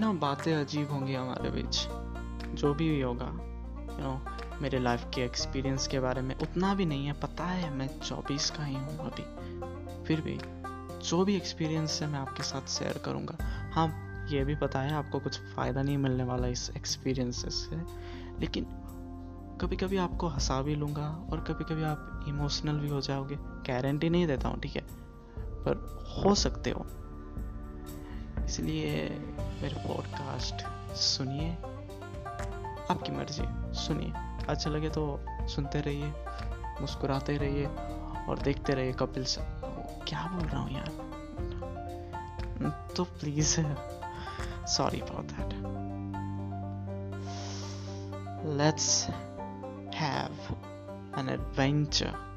ना बातें अजीब होंगी हमारे बीच। जो भी होगा यू नो मेरे लाइफ के एक्सपीरियंस के बारे में उतना भी नहीं है। पता है, मैं चौबीस का ही हूँ अभी। फिर भी, जो भी एक्सपीरियंस है मैं आपके साथ शेयर करूँगा। हाँ ये भी पता है, आपको कुछ फ़ायदा नहीं मिलने वाला इस एक्सपीरियंसेस से। लेकिन कभी कभी आपको हंसा भी लूँगा और कभी कभी आप इमोशनल भी हो जाओगे। गारंटी नहीं देता हूँ, ठीक है? पर हो सकते हो। इसलिए मेरे पॉडकास्ट सुनिए। आपकी मर्ज़ी, सुनिए। अच्छा लगे तो सुनते रहिए, मुस्कुराते रहिए और देखते रहिए कपिल सर क्या बोल रहा हूँ यार? तो please sorry about that let's have an adventure